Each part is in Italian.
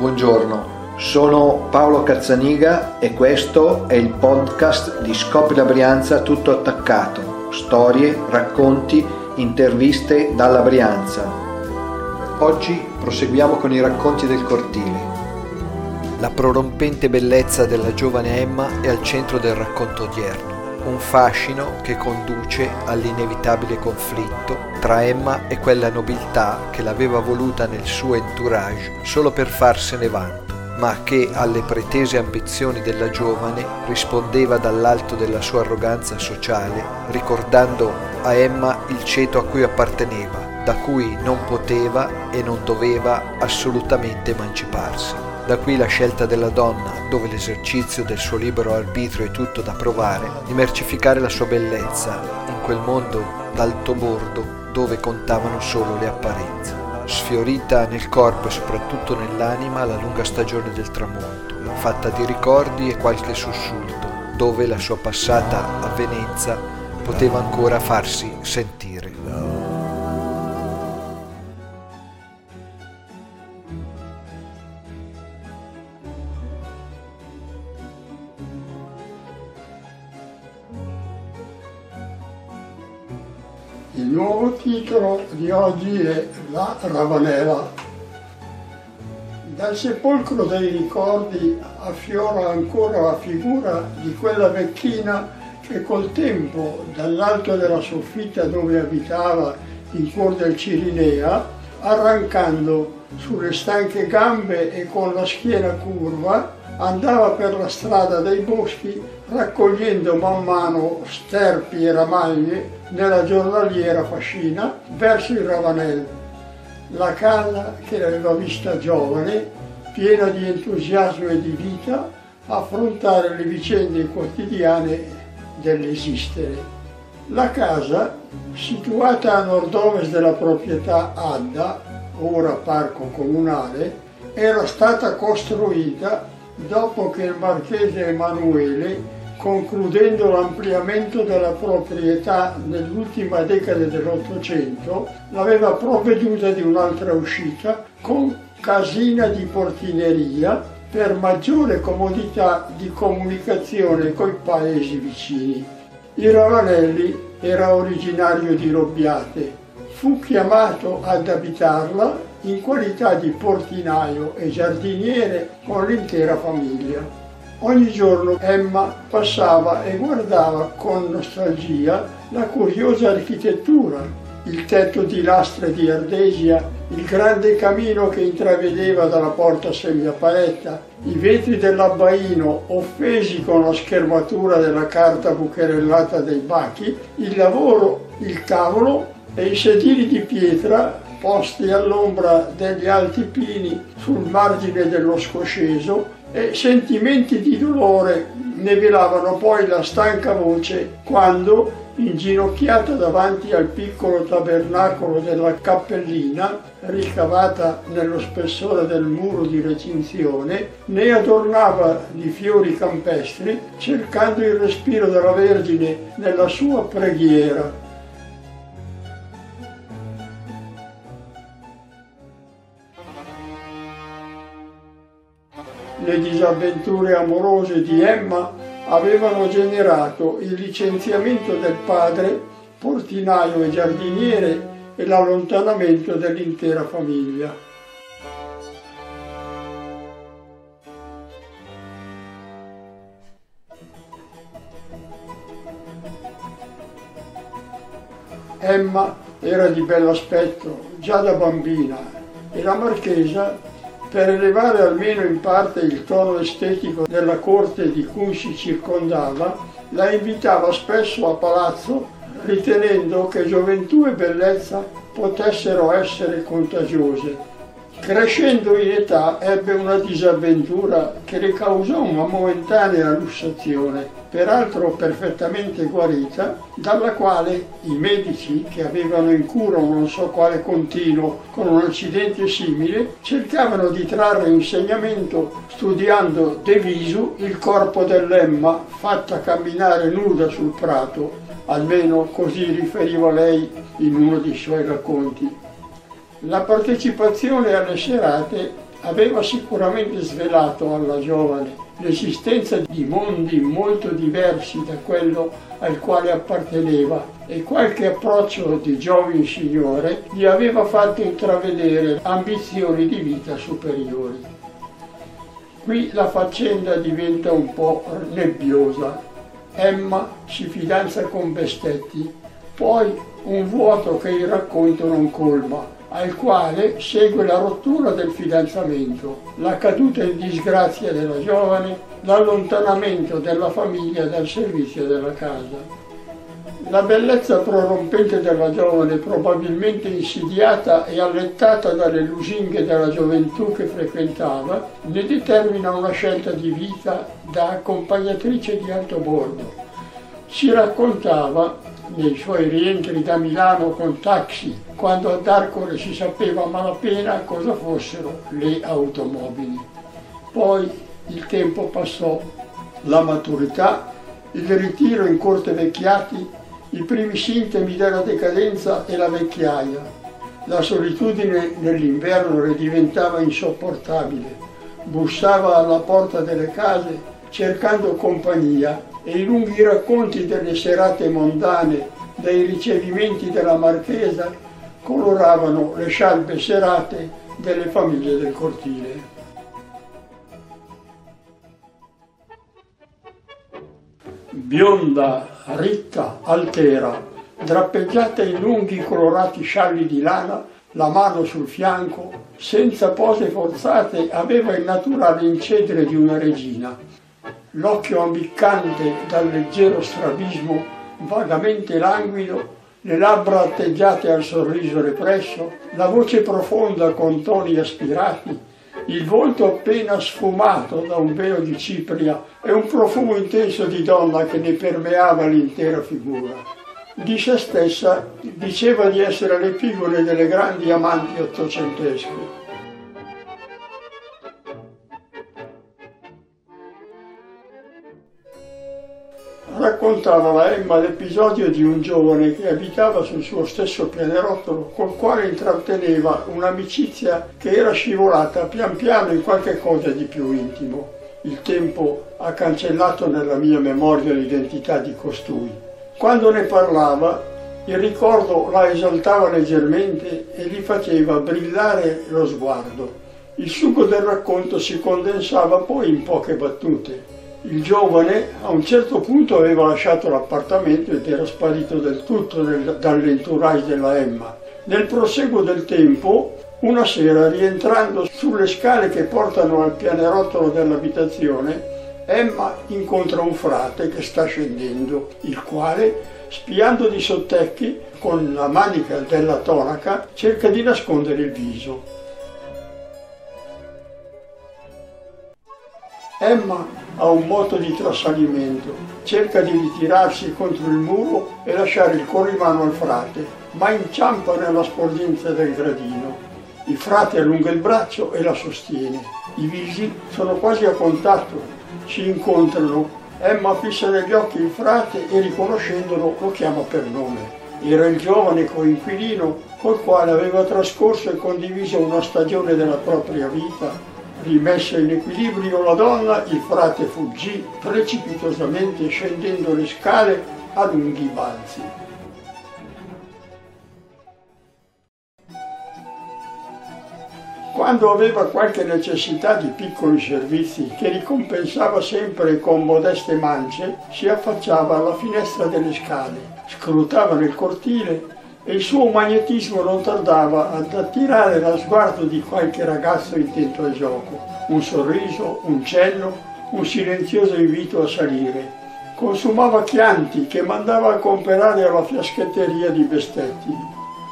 Buongiorno, sono Paolo Cazzaniga e questo è il podcast di Scopri la Brianza tutto attaccato. Storie, racconti, interviste dalla Brianza. Oggi proseguiamo con i racconti del cortile. La prorompente bellezza della giovane Emma è al centro del racconto odierno un fascino che conduce all'inevitabile conflitto tra Emma e quella nobiltà che l'aveva voluta nel suo entourage solo per farsene vanto, ma che alle pretese ambizioni della giovane rispondeva dall'alto della sua arroganza sociale, ricordando a Emma il ceto a cui apparteneva, da cui non poteva e non doveva assolutamente emanciparsi. Da qui la scelta della donna, dove l'esercizio del suo libero arbitrio è tutto da provare, di mercificare la sua bellezza in quel mondo d'alto bordo dove contavano solo le apparenze. Sfiorita nel corpo e soprattutto nell'anima la lunga stagione del tramonto, fatta di ricordi e qualche sussulto, dove la sua passata avvenenza poteva ancora farsi sentire. Il nuovo titolo di oggi è La Ravanella. Dal sepolcro dei ricordi affiora ancora la figura di quella vecchina che col tempo, dall'alto della soffitta dove abitava in cuor del Cirinea, arrancando sulle stanche gambe e con la schiena curva, andava per la strada dei boschi raccogliendo man mano sterpi e ramaglie nella giornaliera fascina verso il Ravanel, la casa che l'aveva vista giovane, piena di entusiasmo e di vita, affrontare le vicende quotidiane dell'esistere. La casa, situata a nord-ovest della proprietà Adda, ora parco comunale, era stata costruita dopo che il marchese Emanuele concludendo l'ampliamento della proprietà nell'ultima decade dell'Ottocento, l'aveva provveduta di un'altra uscita con casina di portineria per maggiore comodità di comunicazione coi paesi vicini. Il Ravanelli era originario di Robbiate, fu chiamato ad abitarla in qualità di portinaio e giardiniere con l'intera famiglia. Ogni giorno Emma passava e guardava con nostalgia la curiosa architettura, il tetto di lastre di ardesia, il grande camino che intravedeva dalla porta semiaperta, i vetri dell'abbaino offesi con la schermatura della carta bucherellata dei bachi, il lavoro, il tavolo e i sedili di pietra posti all'ombra degli alti pini sul margine dello scosceso e sentimenti di dolore ne velavano poi la stanca voce quando, inginocchiata davanti al piccolo tabernacolo della cappellina, ricavata nello spessore del muro di recinzione, ne adornava di fiori campestri, cercando il respiro della Vergine nella sua preghiera le disavventure amorose di Emma avevano generato il licenziamento del padre, portinaio e giardiniere, e l'allontanamento dell'intera famiglia. Emma era di bell'aspetto già da bambina e la marchesa per elevare almeno in parte il tono estetico della corte di cui si circondava, la invitava spesso a palazzo ritenendo che gioventù e bellezza potessero essere contagiose Crescendo in età ebbe una disavventura che le causò una momentanea lussazione, peraltro perfettamente guarita, dalla quale i medici che avevano in cura un non so quale continuo con un accidente simile cercavano di trarre insegnamento studiando de visu il corpo dell'Emma fatta camminare nuda sul prato, almeno così riferiva lei in uno dei suoi racconti. La partecipazione alle serate aveva sicuramente svelato alla giovane l'esistenza di mondi molto diversi da quello al quale apparteneva e qualche approccio di giovane signore gli aveva fatto intravedere ambizioni di vita superiori. Qui la faccenda diventa un po' nebbiosa. Emma si fidanza con Bestetti, poi un vuoto che il racconto non colma al quale segue la rottura del fidanzamento, la caduta in disgrazia della giovane, l'allontanamento della famiglia dal servizio della casa. La bellezza prorompente della giovane, probabilmente insidiata e allettata dalle lusinghe della gioventù che frequentava, ne determina una scelta di vita da accompagnatrice di alto bordo. Si raccontava nei suoi rientri da Milano con taxi, quando ad Arcore si sapeva a malapena cosa fossero le automobili. Poi il tempo passò, la maturità, il ritiro in corte vecchiati, i primi sintomi della decadenza e la vecchiaia. La solitudine nell'inverno le diventava insopportabile. Bussava alla porta delle case cercando compagnia e i lunghi racconti delle serate mondane, dei ricevimenti della marchesa, coloravano le scialbe serate delle famiglie del cortile. Bionda, ritta, altera, drappeggiata in lunghi colorati scialli di lana, la mano sul fianco, senza pose forzate, aveva il naturale incedere di una regina l'occhio ambiccante dal leggero strabismo vagamente languido, le labbra atteggiate al sorriso represso, la voce profonda con toni aspirati, il volto appena sfumato da un velo di cipria e un profumo intenso di donna che ne permeava l'intera figura. Di se stessa diceva di essere l'epigone delle grandi amanti ottocentesche raccontava la Emma l'episodio di un giovane che abitava sul suo stesso pianerottolo col quale intratteneva un'amicizia che era scivolata pian piano in qualche cosa di più intimo. Il tempo ha cancellato nella mia memoria l'identità di costui. Quando ne parlava, il ricordo la esaltava leggermente e gli faceva brillare lo sguardo. Il succo del racconto si condensava poi in poche battute il giovane a un certo punto aveva lasciato l'appartamento ed era sparito del tutto dall'entourage della Emma. Nel proseguo del tempo, una sera rientrando sulle scale che portano al pianerottolo dell'abitazione, Emma incontra un frate che sta scendendo, il quale, spiando di sottecchi con la manica della tonaca, cerca di nascondere il viso. Emma ha un moto di trasalimento, cerca di ritirarsi contro il muro e lasciare il corrimano al frate, ma inciampa nella sporgenza del gradino. Il frate allunga il braccio e la sostiene. I visi sono quasi a contatto, si incontrano. Emma fissa negli occhi il frate e riconoscendolo lo chiama per nome. Era il giovane coinquilino col quale aveva trascorso e condiviso una stagione della propria vita Rimessa in equilibrio la donna, il frate fuggì precipitosamente scendendo le scale a lunghi balzi. Quando aveva qualche necessità di piccoli servizi che ricompensava sempre con modeste mance, si affacciava alla finestra delle scale, scrutava nel cortile e il suo magnetismo non tardava ad attirare lo sguardo di qualche ragazzo intento al gioco. Un sorriso, un cenno, un silenzioso invito a salire. Consumava chianti che mandava a comprare alla fiaschetteria di Bestetti.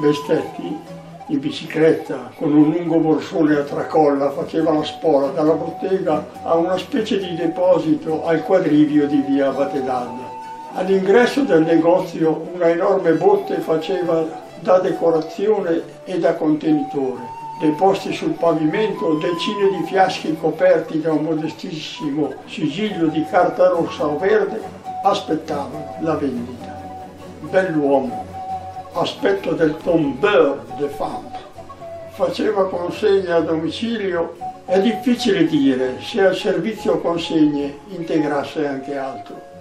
Bestetti, in bicicletta, con un lungo borsone a tracolla, faceva la spola dalla bottega a una specie di deposito al quadrivio di via Batedalda. All'ingresso del negozio una enorme botte faceva da decorazione e da contenitore. Deposti sul pavimento decine di fiaschi coperti da un modestissimo sigillo di carta rossa o verde aspettavano la vendita. Bell'uomo, aspetto del tombeur de femme. Faceva consegna a domicilio È difficile dire se al servizio consegne integrasse anche altro.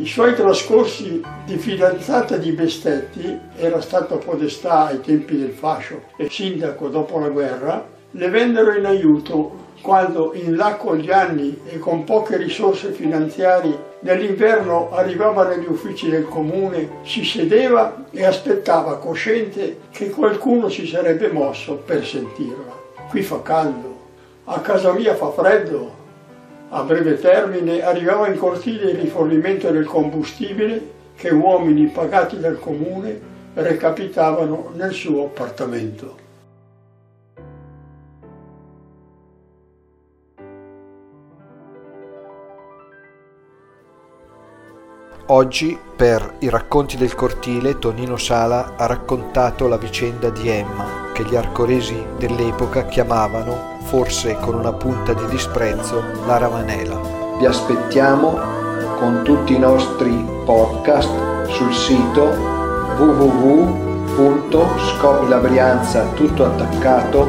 I suoi trascorsi di fidanzata di Bestetti, era stato podestà ai tempi del fascio e sindaco dopo la guerra, le vennero in aiuto quando in là con gli anni e con poche risorse finanziarie nell'inverno arrivava negli uffici del comune, si sedeva e aspettava cosciente che qualcuno si sarebbe mosso per sentirla. Qui fa caldo, a casa mia fa freddo, a breve termine arrivava in cortile il rifornimento del combustibile che uomini pagati dal comune recapitavano nel suo appartamento. Oggi, per i racconti del cortile, Tonino Sala ha raccontato la vicenda di Emma, che gli arcoresi dell'epoca chiamavano, forse con una punta di disprezzo, la Ravanela. Vi aspettiamo con tutti i nostri podcast sul sito attaccato.it